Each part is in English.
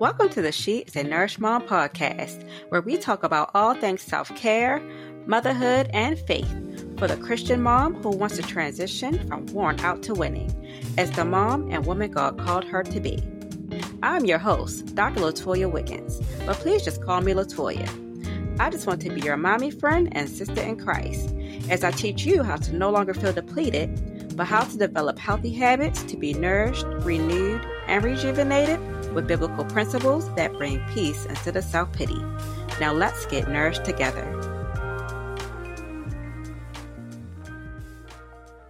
Welcome to the She is a Nourished Mom podcast, where we talk about all things self care, motherhood, and faith for the Christian mom who wants to transition from worn out to winning as the mom and woman God called her to be. I'm your host, Dr. Latoya Wiggins, but please just call me Latoya. I just want to be your mommy friend and sister in Christ as I teach you how to no longer feel depleted, but how to develop healthy habits to be nourished, renewed, and rejuvenated with biblical principles that bring peace instead of self pity. Now let's get nourished together.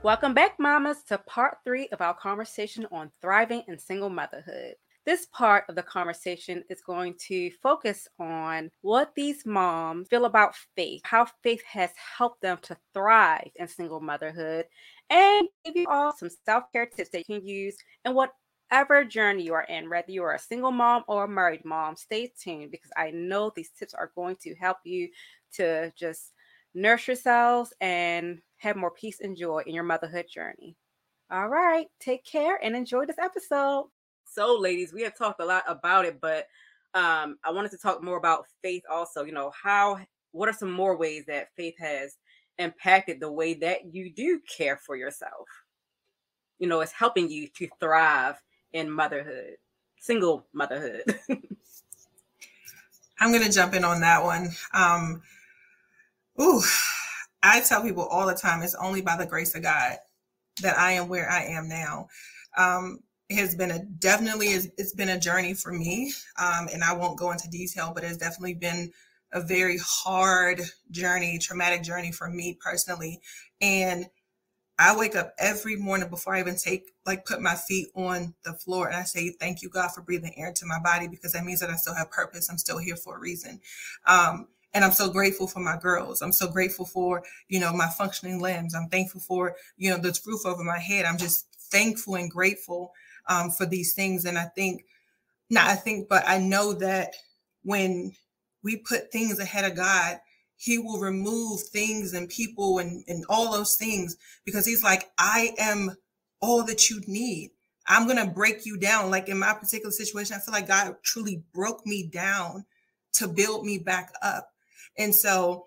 Welcome back, mamas, to part three of our conversation on thriving in single motherhood. This part of the conversation is going to focus on what these moms feel about faith, how faith has helped them to thrive in single motherhood, and give you all some self care tips that you can use in what whatever journey you are in, whether you are a single mom or a married mom, stay tuned because I know these tips are going to help you to just nurse yourselves and have more peace and joy in your motherhood journey. All right, take care and enjoy this episode. So, ladies, we have talked a lot about it, but um, I wanted to talk more about faith also. You know, how, what are some more ways that faith has impacted the way that you do care for yourself? You know, it's helping you to thrive in motherhood, single motherhood? I'm going to jump in on that one. Um, ooh, I tell people all the time it's only by the grace of God that I am where I am now. Um, it has been a definitely it's been a journey for me, um, and I won't go into detail, but it's definitely been a very hard journey, traumatic journey for me personally, and I wake up every morning before I even take, like, put my feet on the floor and I say, Thank you, God, for breathing air into my body because that means that I still have purpose. I'm still here for a reason. Um, and I'm so grateful for my girls. I'm so grateful for, you know, my functioning limbs. I'm thankful for, you know, the roof over my head. I'm just thankful and grateful um, for these things. And I think, not I think, but I know that when we put things ahead of God, he will remove things and people and, and all those things because he's like, I am all that you need. I'm going to break you down. Like in my particular situation, I feel like God truly broke me down to build me back up. And so,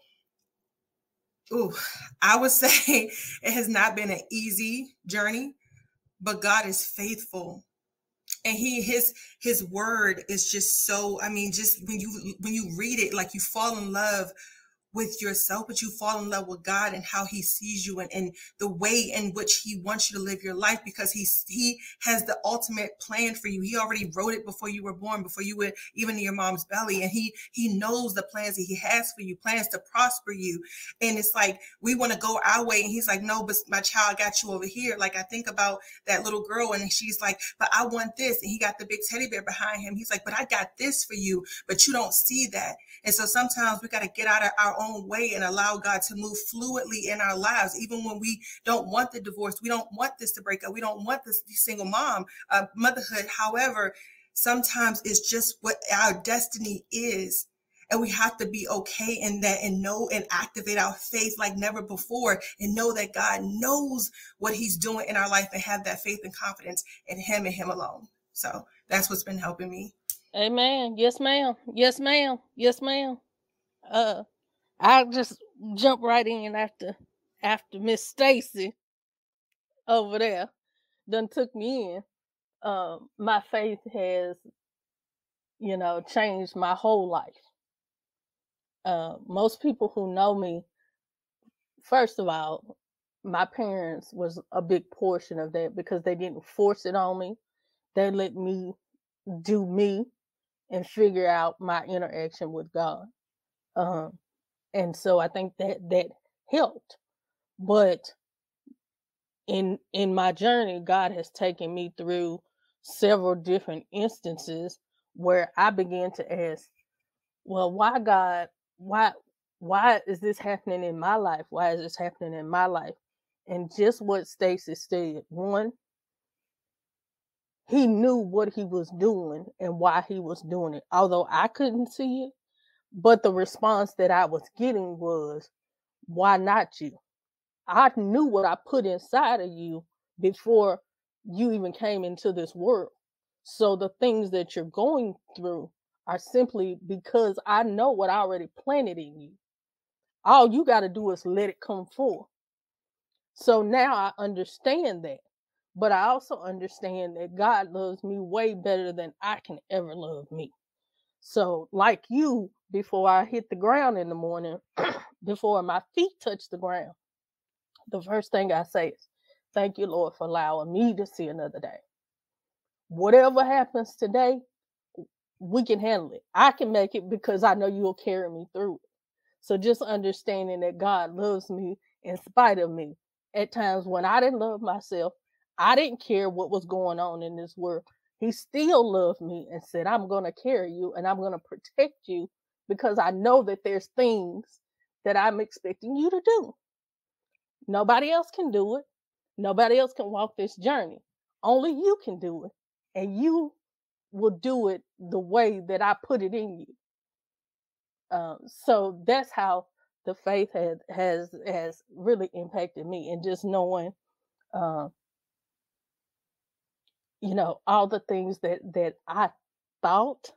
ooh, I would say it has not been an easy journey, but God is faithful. And he his his word is just so I mean just when you when you read it like you fall in love with yourself, but you fall in love with God and how he sees you and, and the way in which he wants you to live your life because he's, he has the ultimate plan for you. He already wrote it before you were born, before you were even in your mom's belly. And he, he knows the plans that he has for you, plans to prosper you. And it's like, we want to go our way. And he's like, no, but my child got you over here. Like I think about that little girl and she's like, but I want this. And he got the big teddy bear behind him. He's like, but I got this for you, but you don't see that. And so sometimes we got to get out of our own own way and allow God to move fluidly in our lives, even when we don't want the divorce, we don't want this to break up, we don't want this single mom, uh, motherhood. However, sometimes it's just what our destiny is. And we have to be okay in that and know and activate our faith like never before and know that God knows what he's doing in our life and have that faith and confidence in him and him alone. So that's what's been helping me. Amen. Yes, ma'am. Yes, ma'am. Yes, ma'am. Uh, I'll just jump right in after after Miss Stacy over there done took me in. Um, my faith has, you know, changed my whole life. Uh, most people who know me, first of all, my parents was a big portion of that because they didn't force it on me. They let me do me and figure out my interaction with God. Um, and so I think that that helped. But in in my journey, God has taken me through several different instances where I began to ask, well, why God, why why is this happening in my life? Why is this happening in my life? And just what Stacy said, one, he knew what he was doing and why he was doing it. Although I couldn't see it, but the response that I was getting was, why not you? I knew what I put inside of you before you even came into this world. So the things that you're going through are simply because I know what I already planted in you. All you got to do is let it come forth. So now I understand that. But I also understand that God loves me way better than I can ever love me. So, like you, before I hit the ground in the morning, before my feet touch the ground, the first thing I say is, Thank you, Lord, for allowing me to see another day. Whatever happens today, we can handle it. I can make it because I know you'll carry me through it. So just understanding that God loves me in spite of me. At times when I didn't love myself, I didn't care what was going on in this world. He still loved me and said, I'm going to carry you and I'm going to protect you because I know that there's things that I'm expecting you to do. Nobody else can do it. Nobody else can walk this journey. Only you can do it. And you will do it the way that I put it in you. Um, so that's how the faith has has has really impacted me, and just knowing, uh, you know, all the things that that I thought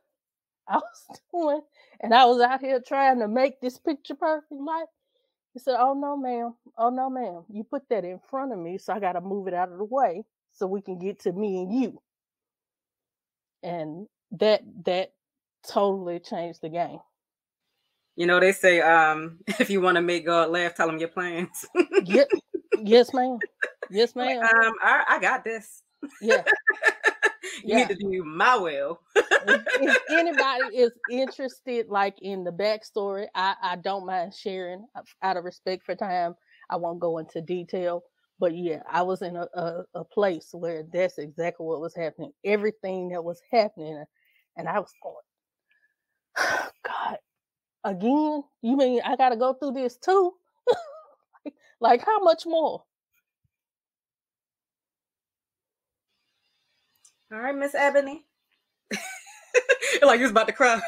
I was doing, and I was out here trying to make this picture perfect life. He said, "Oh no, ma'am. Oh no, ma'am. You put that in front of me, so I got to move it out of the way so we can get to me and you." And that that totally changed the game. You know, they say um, if you want to make God laugh, tell him your plans. yep. Yes, ma'am. Yes, ma'am. Um, I, I got this. Yeah. you yeah. need to do my will. If, anybody is interested, like in the backstory, I, I don't mind sharing uh, out of respect for time. I won't go into detail, but yeah, I was in a, a, a place where that's exactly what was happening. Everything that was happening, and I was going, God, again? You mean I got to go through this too? like, how much more? All right, Miss Ebony. like you was about to cry.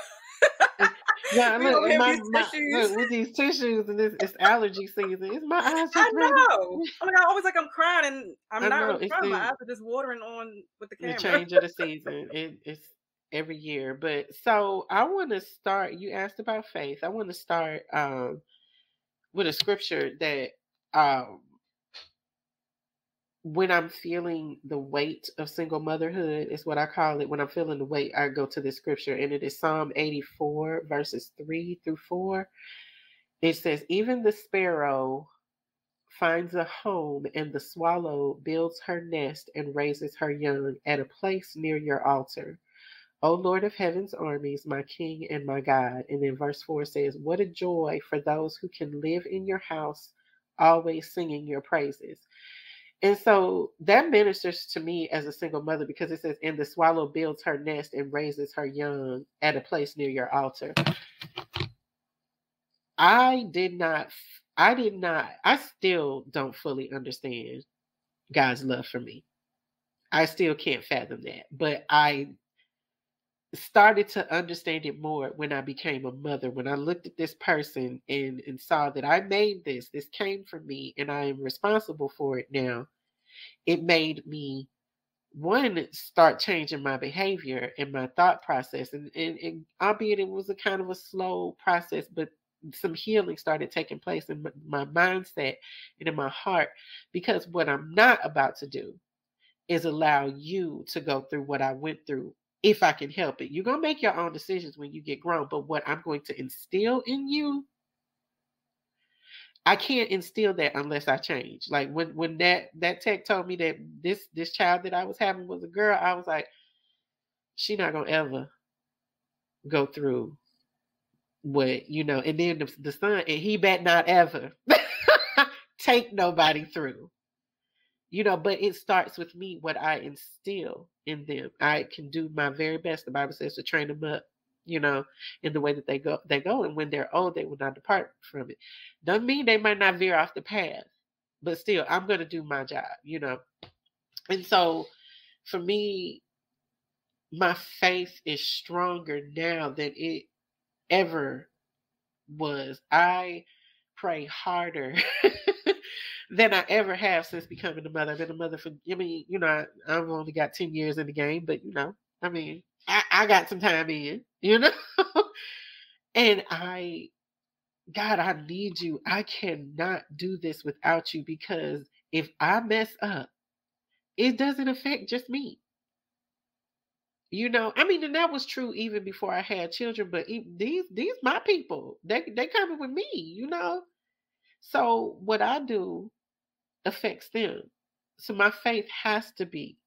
Yeah, look, my, my, look, with these tissues and this it's allergy season. It's my eyes. I know. I mean, I always like I'm crying and I'm I not really crying. My eyes are just watering on with the camera. The change of the season. It, it's every year. But so I want to start. You asked about faith. I want to start um, with a scripture that um, when I'm feeling the weight of single motherhood, is what I call it. When I'm feeling the weight, I go to the scripture, and it is Psalm 84, verses 3 through 4. It says, Even the sparrow finds a home, and the swallow builds her nest and raises her young at a place near your altar. O Lord of heaven's armies, my King and my God. And then verse 4 says, What a joy for those who can live in your house, always singing your praises. And so that ministers to me as a single mother because it says, And the swallow builds her nest and raises her young at a place near your altar. I did not, I did not, I still don't fully understand God's love for me. I still can't fathom that. But I started to understand it more when I became a mother. When I looked at this person and, and saw that I made this, this came from me, and I am responsible for it now, it made me one start changing my behavior and my thought process. And, and, and albeit it was a kind of a slow process, but some healing started taking place in my mindset and in my heart because what I'm not about to do is allow you to go through what I went through if I can help it. You're going to make your own decisions when you get grown, but what I'm going to instill in you, I can't instill that unless I change. Like when when that that tech told me that this this child that I was having was a girl, I was like, she not going to ever go through what, you know, and then the, the son and he bet not ever take nobody through you know but it starts with me what i instill in them. I can do my very best. The bible says to train them up you know in the way that they go they go and when they're old they will not depart from it. Doesn't mean they might not veer off the path but still i'm going to do my job you know? And so for me my faith is stronger now than it ever was. I pray harder than I ever have since becoming a mother. I've been a mother for, I mean, you know, I, have only got 10 years in the game, but, you know, I mean, I, I got some time in, you know? and I, God, I need you. I cannot do this without you because if I mess up, it doesn't affect just me. You know, I mean, and that was true even before I had children. But these, these my people. They, they coming with me. You know. So what I do affects them. So my faith has to be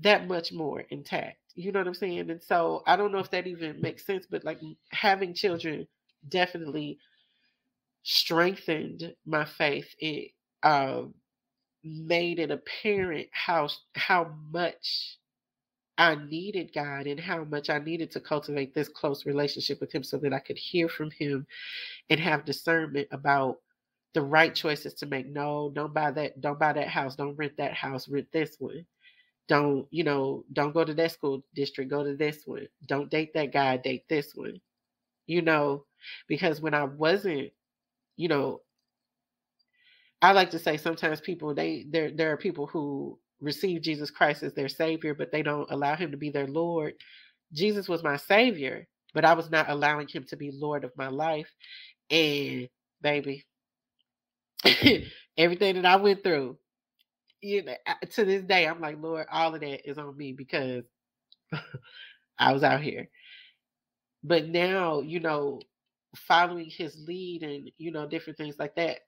that much more intact. You know what I'm saying? And so I don't know if that even makes sense, but like having children definitely strengthened my faith. It um, made it apparent how how much I needed God and how much I needed to cultivate this close relationship with Him so that I could hear from Him and have discernment about the right choices to make. No, don't buy that, don't buy that house, don't rent that house, rent this one. Don't, you know, don't go to that school district, go to this one. Don't date that guy, date this one. You know, because when I wasn't, you know, I like to say sometimes people they there there are people who receive Jesus Christ as their savior, but they don't allow him to be their Lord. Jesus was my savior, but I was not allowing him to be Lord of my life. And baby, everything that I went through, you know, to this day, I'm like, Lord, all of that is on me because I was out here. But now, you know, following his lead and, you know, different things like that,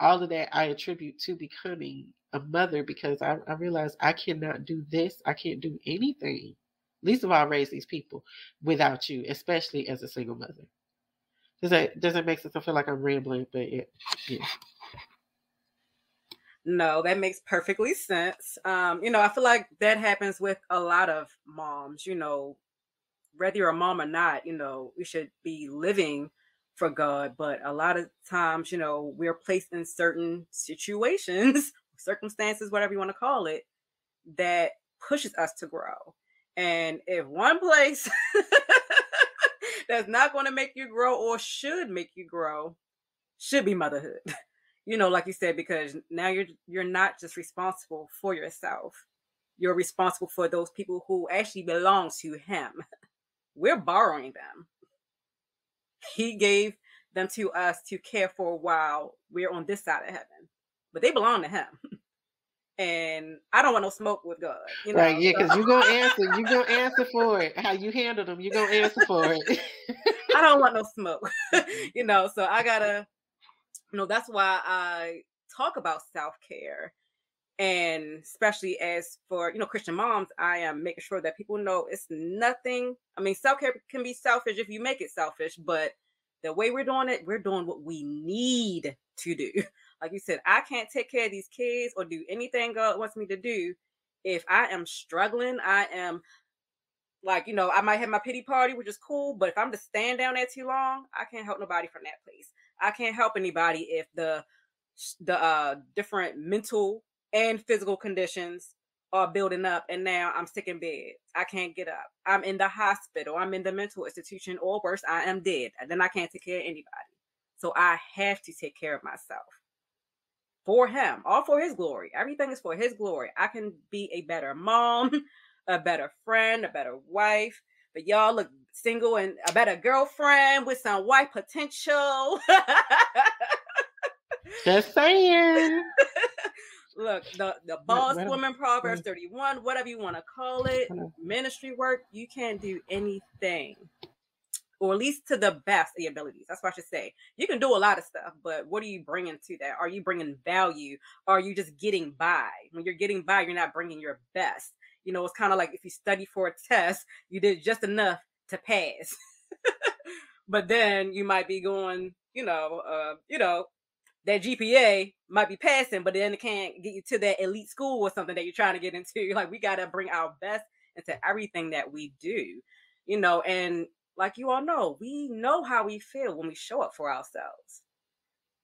all of that I attribute to becoming a mother because I, I realized I cannot do this. I can't do anything, least of all raise these people without you, especially as a single mother. Does that does that make sense? I feel like I'm rambling, but yeah. yeah. No, that makes perfectly sense. Um, you know, I feel like that happens with a lot of moms, you know, whether you're a mom or not, you know, we should be living for God, but a lot of times, you know, we're placed in certain situations, circumstances, whatever you want to call it, that pushes us to grow. And if one place that's not going to make you grow or should make you grow should be motherhood. you know, like you said, because now you're you're not just responsible for yourself. You're responsible for those people who actually belong to him. We're borrowing them. He gave them to us to care for while we're on this side of heaven. But they belong to him. and I don't want no smoke with God. You know? Right, yeah, because you're gonna answer, you're gonna answer for it. How you handle them, you're gonna answer for it. I don't want no smoke. you know, so I gotta you know that's why i talk about self-care and especially as for you know christian moms i am making sure that people know it's nothing i mean self-care can be selfish if you make it selfish but the way we're doing it we're doing what we need to do like you said i can't take care of these kids or do anything god wants me to do if i am struggling i am like you know i might have my pity party which is cool but if i'm just stand down there too long i can't help nobody from that place I can't help anybody if the the uh, different mental and physical conditions are building up and now I'm sick in bed. I can't get up. I'm in the hospital. I'm in the mental institution or worse, I am dead. And then I can't take care of anybody. So I have to take care of myself. For him, all for his glory. Everything is for his glory. I can be a better mom, a better friend, a better wife, but y'all look single and a better girlfriend with some white potential. Just saying. Look, the, the boss what, what, woman, Proverbs 31, whatever you want to call it, ministry work, you can't do anything. Or at least to the best of your abilities. That's what I should say. You can do a lot of stuff, but what are you bringing to that? Are you bringing value? Are you just getting by? When you're getting by, you're not bringing your best. You know, it's kind of like if you study for a test, you did just enough to pass. but then you might be going, you know, uh, you know, that GPA might be passing, but then it can't get you to that elite school or something that you're trying to get into. Like we gotta bring our best into everything that we do, you know, and like you all know, we know how we feel when we show up for ourselves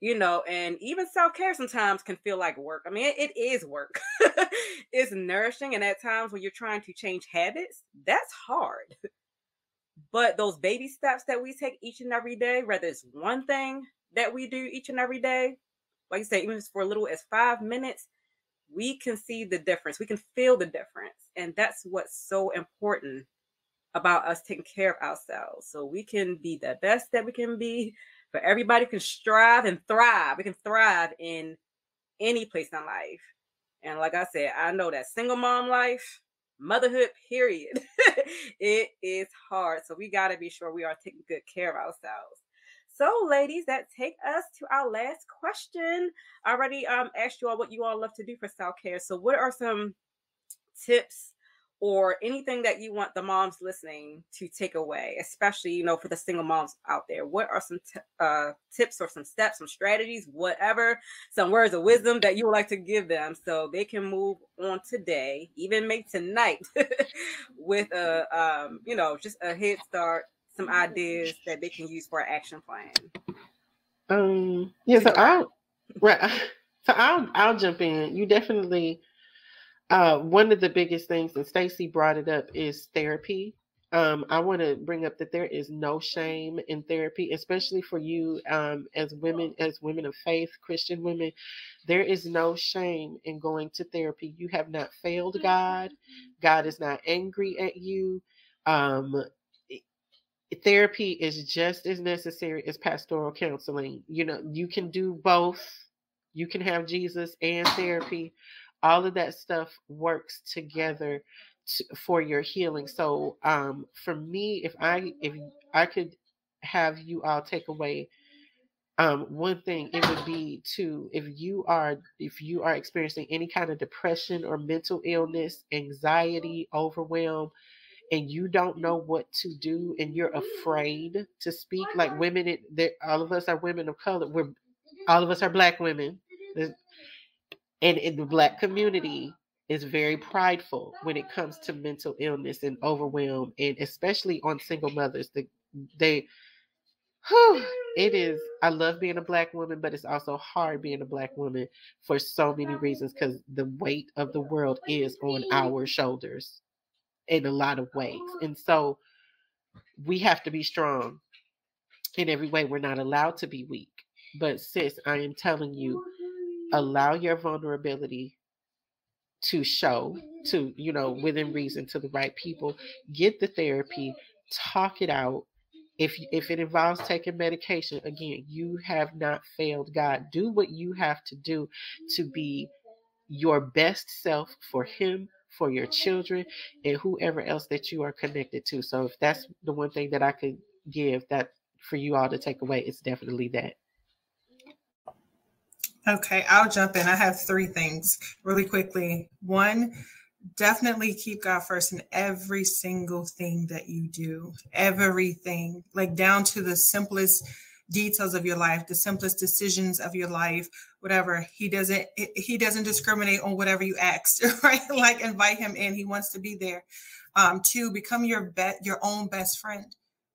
you know, and even self care sometimes can feel like work. I mean, it, it is work. it's nourishing, and at times when you're trying to change habits, that's hard. But those baby steps that we take each and every day, whether it's one thing that we do each and every day, like you say, even for a little as five minutes, we can see the difference. We can feel the difference And that's what's so important about us taking care of ourselves. So we can be the best that we can be, but everybody can strive and thrive. We can thrive in any place in life. And like I said, I know that single mom life, motherhood, period, it is hard. So we got to be sure we are taking good care of ourselves. So, ladies, that take us to our last question. I already um, asked you all what you all love to do for self care. So, what are some tips or anything that you want the moms listening to take away, especially you know for the single moms out there? What are some t- uh, tips or some steps, some strategies, whatever, some words of wisdom that you would like to give them so they can move on today, even make tonight with a um, you know just a head start some ideas that they can use for an action plan? Um, yeah, so I'll right. So I'll I'll jump in. You definitely uh one of the biggest things, and Stacy brought it up, is therapy. Um, I want to bring up that there is no shame in therapy, especially for you um, as women, as women of faith, Christian women. There is no shame in going to therapy. You have not failed God. God is not angry at you. Um, therapy is just as necessary as pastoral counseling. You know, you can do both. You can have Jesus and therapy. All of that stuff works together to, for your healing. So, um, for me, if I if I could have you all take away um, one thing it would be to if you are if you are experiencing any kind of depression or mental illness anxiety overwhelm and you don't know what to do and you're afraid to speak like women it, all of us are women of color we're all of us are black women and in the black community is very prideful when it comes to mental illness and overwhelm and especially on single mothers the, they whew, it is i love being a black woman but it's also hard being a black woman for so many reasons because the weight of the world is on our shoulders in a lot of ways. And so we have to be strong in every way. We're not allowed to be weak. But sis, I am telling you, allow mm-hmm. your vulnerability to show mm-hmm. to, you know, within mm-hmm. reason to the right people. Get the therapy, talk it out. If if it involves taking medication, again, you have not failed God. Do what you have to do to be your best self for him for your children and whoever else that you are connected to. So if that's the one thing that I could give that for you all to take away, it's definitely that. Okay, I'll jump in. I have three things really quickly. One, definitely keep God first in every single thing that you do, everything, like down to the simplest details of your life, the simplest decisions of your life, whatever. He doesn't he doesn't discriminate on whatever you ask, right? like invite him in. He wants to be there. Um, to become your bet your own best friend.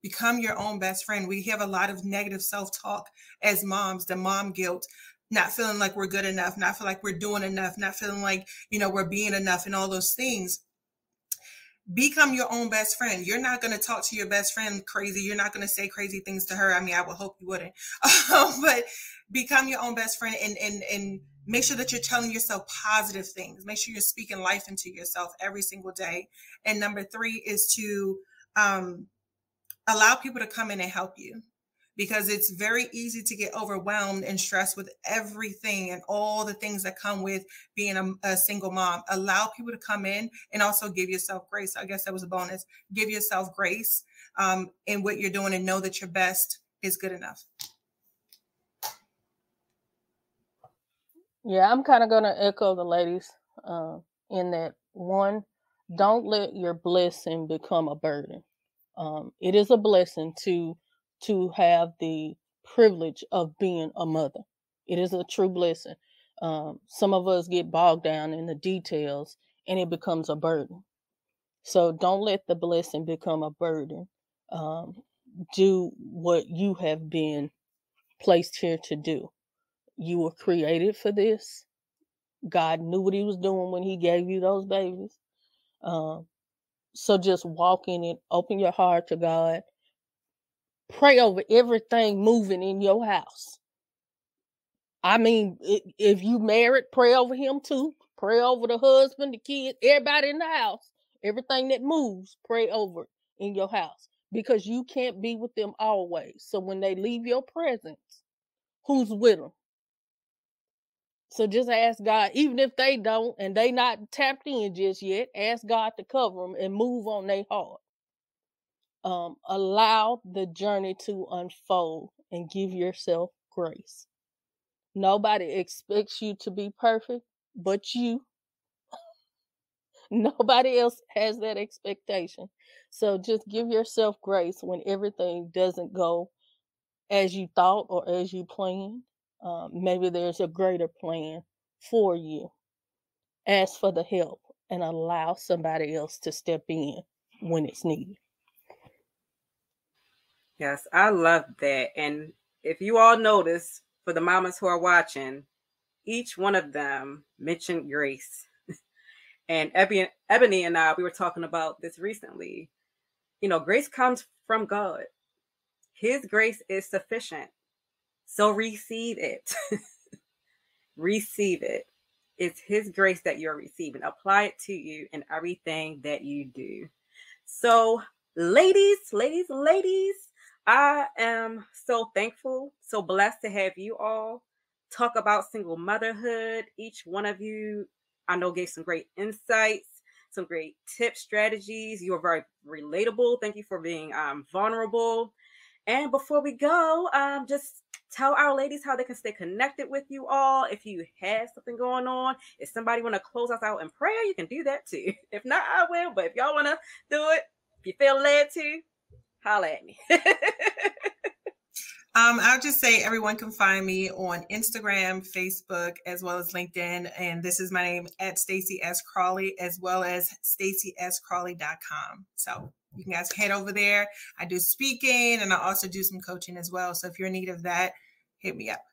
Become your own best friend. We have a lot of negative self-talk as moms, the mom guilt, not feeling like we're good enough, not feel like we're doing enough, not feeling like, you know, we're being enough and all those things become your own best friend. You're not going to talk to your best friend crazy. You're not going to say crazy things to her. I mean, I would hope you wouldn't, but become your own best friend and, and, and make sure that you're telling yourself positive things. Make sure you're speaking life into yourself every single day. And number three is to, um, allow people to come in and help you because it's very easy to get overwhelmed and stressed with everything and all the things that come with being a, a, single mom. Allow people to come in and also give yourself grace. I guess that was a bonus. Give yourself grace um, in what you're doing and know that your best is good enough. Yeah, I'm kind of going to echo the ladies uh, in that one, don't let your blessing become a burden. Um, it is a blessing to to have the privilege of being a mother. It is a true blessing. Um, some of us get bogged down in the details and it becomes a burden. So don't let the blessing become a burden. Um, do what you have been placed here to do. You were created for this. God knew what He was doing when He gave you those babies. Um, so just walk in it, open your heart to God, pray over everything moving in your house. I mean, if you married, pray over him too. Pray over the husband, the kids, everybody in the house. Everything that moves, pray over in your house because you can't be with them always. So when they leave your presence, who's with them? So just ask God, even if they don't and they not tapped in just yet, ask God to cover them and move on their heart. Um, allow the journey to unfold and give yourself grace. Nobody expects you to be perfect but you. Nobody else has that expectation. So just give yourself grace when everything doesn't go as you thought or as you planned. Um, maybe there's a greater plan for you. Ask for the help and allow somebody else to step in when it's needed. Yes, I love that. And if you all notice, for the mamas who are watching, each one of them mentioned grace. and Ebony, and I, we were talking about this recently. You know, grace comes from God. His grace is sufficient. So receive it. receive it. It's His grace that you're receiving. Apply it to you in everything that you do. So, ladies, ladies, ladies, I am so thankful, so blessed to have you all talk about single motherhood. Each one of you, I know, gave some great insights, some great tips, strategies. You are very relatable. Thank you for being um, vulnerable. And before we go, um, just tell our ladies how they can stay connected with you all. If you have something going on, if somebody want to close us out in prayer, you can do that too. If not, I will. But if y'all want to do it, if you feel led to, holla at me. Um, I'll just say everyone can find me on Instagram, Facebook, as well as LinkedIn. And this is my name at Stacy S. Crawley, as well as stacyscrawley.com. So you can guys head over there. I do speaking and I also do some coaching as well. So if you're in need of that, hit me up.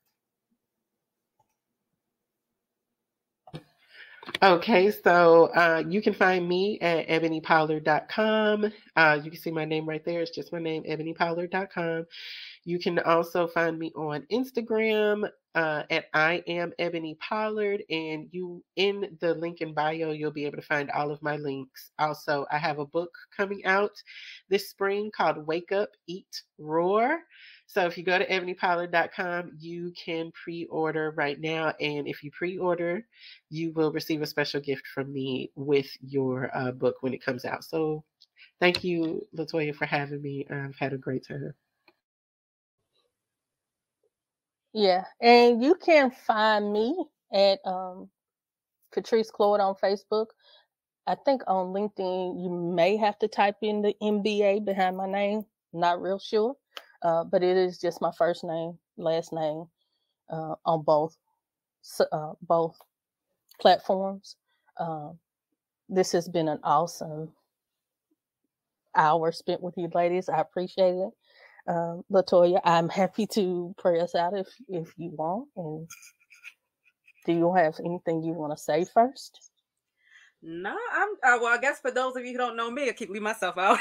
Okay, so uh, you can find me at ebonypollard.com. Uh, you can see my name right there. It's just my name, ebonypollard.com. You can also find me on Instagram uh, at I am Ebony Pollard, and you in the link in bio, you'll be able to find all of my links. Also, I have a book coming out this spring called Wake Up, Eat, Roar. So if you go to ebonypollard.com, you can pre-order right now, and if you pre-order, you will receive a special gift from me with your uh, book when it comes out. So thank you, Latoya, for having me. I've had a great time. Yeah, and you can find me at um, Katrice Cloyd on Facebook. I think on LinkedIn you may have to type in the MBA behind my name. Not real sure, uh, but it is just my first name, last name uh, on both uh, both platforms. Um, this has been an awesome hour spent with you ladies. I appreciate it um, Latoya, I'm happy to pray us out if if you want. And do you have anything you want to say first? No, I'm. Uh, well, I guess for those of you who don't know me, I keep leave myself out.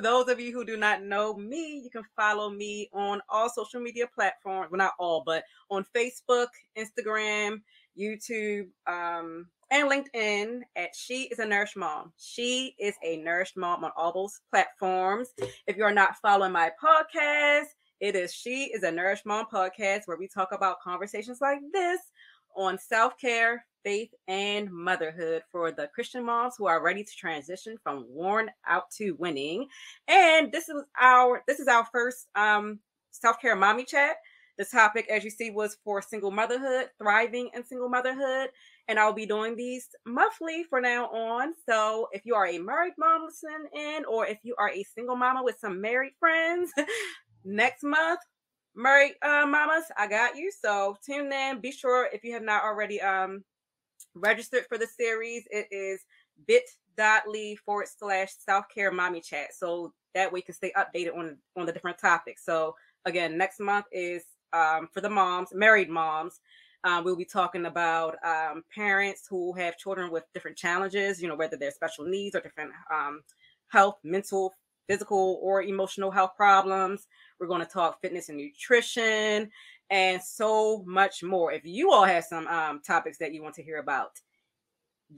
Those of you who do not know me, you can follow me on all social media platforms. Well, not all, but on Facebook, Instagram, YouTube, um, and LinkedIn at She is a Nourished Mom. She is a nourished mom on all those platforms. If you are not following my podcast, it is She is a Nourished Mom podcast where we talk about conversations like this on self care, faith, and motherhood for the Christian moms who are ready to transition from worn out to winning. And this is our this is our first um self care mommy chat. The topic, as you see, was for single motherhood, thriving in single motherhood and I'll be doing these monthly for now on. So if you are a married mom listening in, or if you are a single mama with some married friends, next month, married uh, mamas, I got you. So tune in. Be sure if you have not already um registered for the series, it is bit.ly forward slash self care mommy chat. So that way you can stay updated on on the different topics. So again, next month is um, for the moms, married moms. Um, we'll be talking about um, parents who have children with different challenges, you know, whether they're special needs or different um, health, mental, physical, or emotional health problems. We're going to talk fitness and nutrition and so much more. If you all have some um, topics that you want to hear about,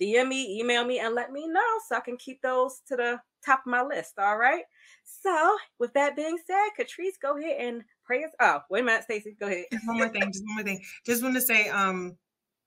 DM me, email me, and let me know so I can keep those to the top of my list. All right. So, with that being said, Katrice, go ahead and pray us. Oh, wait a minute, Stacy, go ahead. Just one more thing. Just one more thing. Just want to say, um,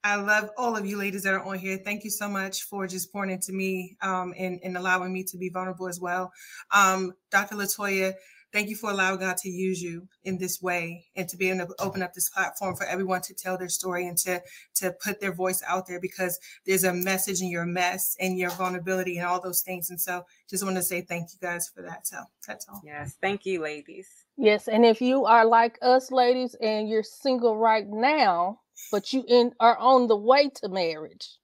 I love all of you ladies that are on here. Thank you so much for just pouring into me um, and, and allowing me to be vulnerable as well. Um, Dr. Latoya, thank you for allowing God to use you in this way and to be able to open up this platform for everyone to tell their story and to to put their voice out there because there's a message in your mess and your vulnerability and all those things. And so just want to say thank you guys for that. So that's all. Yes, thank you, ladies. Yes, and if you are like us ladies and you're single right now, but you in are on the way to marriage,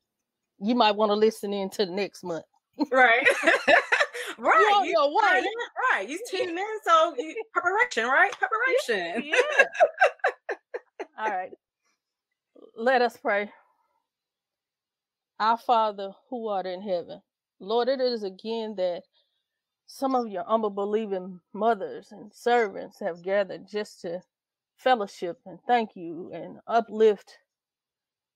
you might want to listen in to the next month. Right. right. You on your way. Right. You tuning in, so you, preparation, right? Preparation. Yeah. All right. Let us pray. Our Father who art in heaven, Lord, it is again that some of your unbelieving mothers and servants have gathered just to fellowship and thank you and uplift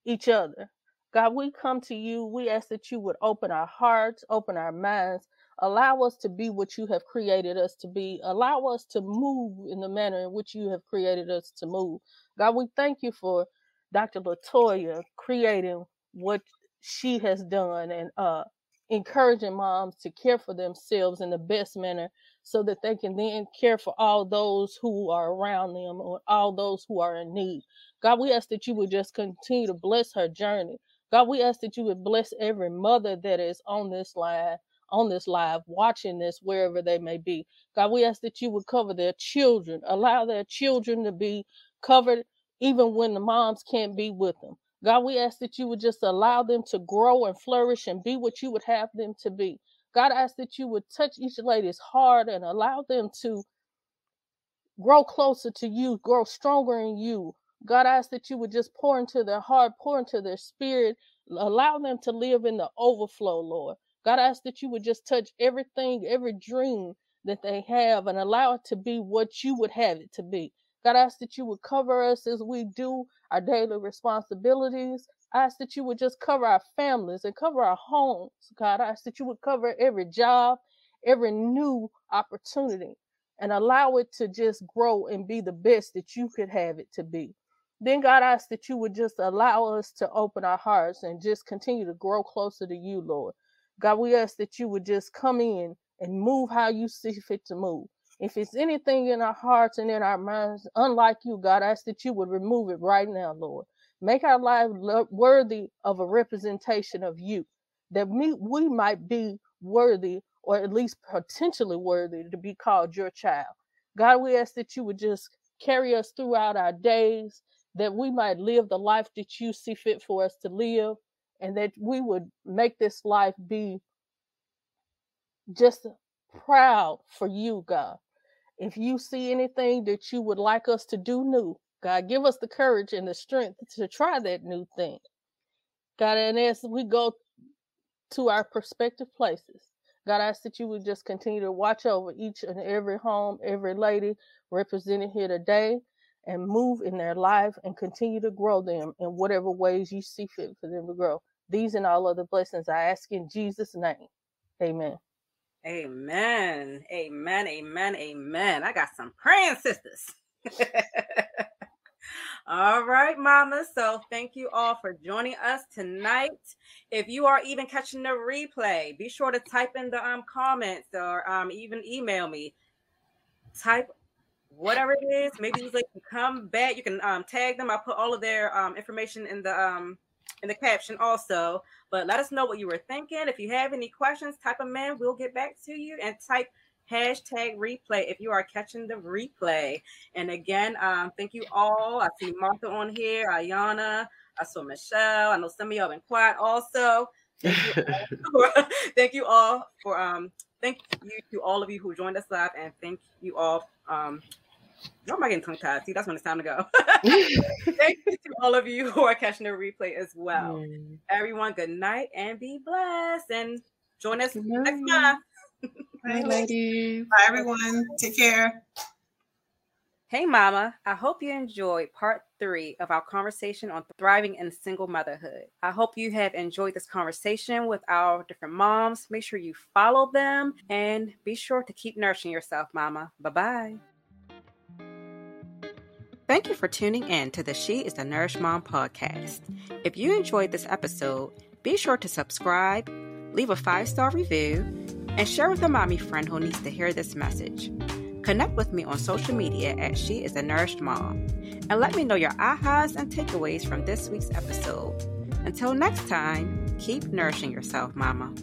each other. God, we come to you. We ask that you would open our hearts, open our minds, allow us to be what you have created us to be, allow us to move in the manner in which you have created us to move. God, we thank you for Dr. Latoya creating what she has done and uh, encouraging moms to care for themselves in the best manner so that they can then care for all those who are around them or all those who are in need. God, we ask that you would just continue to bless her journey. God, we ask that you would bless every mother that is on this line, on this live, watching this wherever they may be. God, we ask that you would cover their children, allow their children to be covered even when the moms can't be with them. God, we ask that you would just allow them to grow and flourish and be what you would have them to be. God, I ask that you would touch each lady's heart and allow them to grow closer to you, grow stronger in you. God, I ask that you would just pour into their heart, pour into their spirit, allow them to live in the overflow, Lord. God, I ask that you would just touch everything, every dream that they have, and allow it to be what you would have it to be. God, I ask that you would cover us as we do our daily responsibilities. I ask that you would just cover our families and cover our homes. God, I ask that you would cover every job, every new opportunity, and allow it to just grow and be the best that you could have it to be. Then, God, I ask that you would just allow us to open our hearts and just continue to grow closer to you, Lord. God, we ask that you would just come in and move how you see fit to move. If it's anything in our hearts and in our minds, unlike you, God, I ask that you would remove it right now, Lord. Make our lives worthy of a representation of you, that we, we might be worthy or at least potentially worthy to be called your child. God, we ask that you would just carry us throughout our days, that we might live the life that you see fit for us to live, and that we would make this life be just proud for you, God. If you see anything that you would like us to do new, God, give us the courage and the strength to try that new thing. God, and as we go to our prospective places, God, I ask that you would just continue to watch over each and every home, every lady represented here today, and move in their life and continue to grow them in whatever ways you see fit for them to grow. These and all other blessings I ask in Jesus' name. Amen. Amen. Amen. Amen. Amen. I got some praying sisters. all right, mama. So thank you all for joining us tonight. If you are even catching the replay, be sure to type in the um comments or um even email me. Type whatever it is. Maybe you like come back. You can um tag them. I put all of their um information in the um in the caption also. But let us know what you were thinking. If you have any questions, type them in. We'll get back to you and type hashtag replay if you are catching the replay. And again, um, thank you all. I see Martha on here, Ayana. I saw Michelle. I know some of y'all been quiet also. Thank you all for, thank you all for um thank you to all of you who joined us live and thank you all um Y'all might getting tongue tied. See, that's when it's time to go. Thank you to all of you who are catching the replay as well. Mm. Everyone, good night and be blessed. And join us next time. Bye, ladies. Bye, everyone. Take care. Hey, Mama. I hope you enjoyed part three of our conversation on thriving in single motherhood. I hope you have enjoyed this conversation with our different moms. Make sure you follow them and be sure to keep nourishing yourself, mama. Bye bye. Thank you for tuning in to the She is the Nourished Mom podcast. If you enjoyed this episode, be sure to subscribe, leave a five star review, and share with a mommy friend who needs to hear this message. Connect with me on social media at She is a Nourished Mom and let me know your ahas and takeaways from this week's episode. Until next time, keep nourishing yourself, Mama.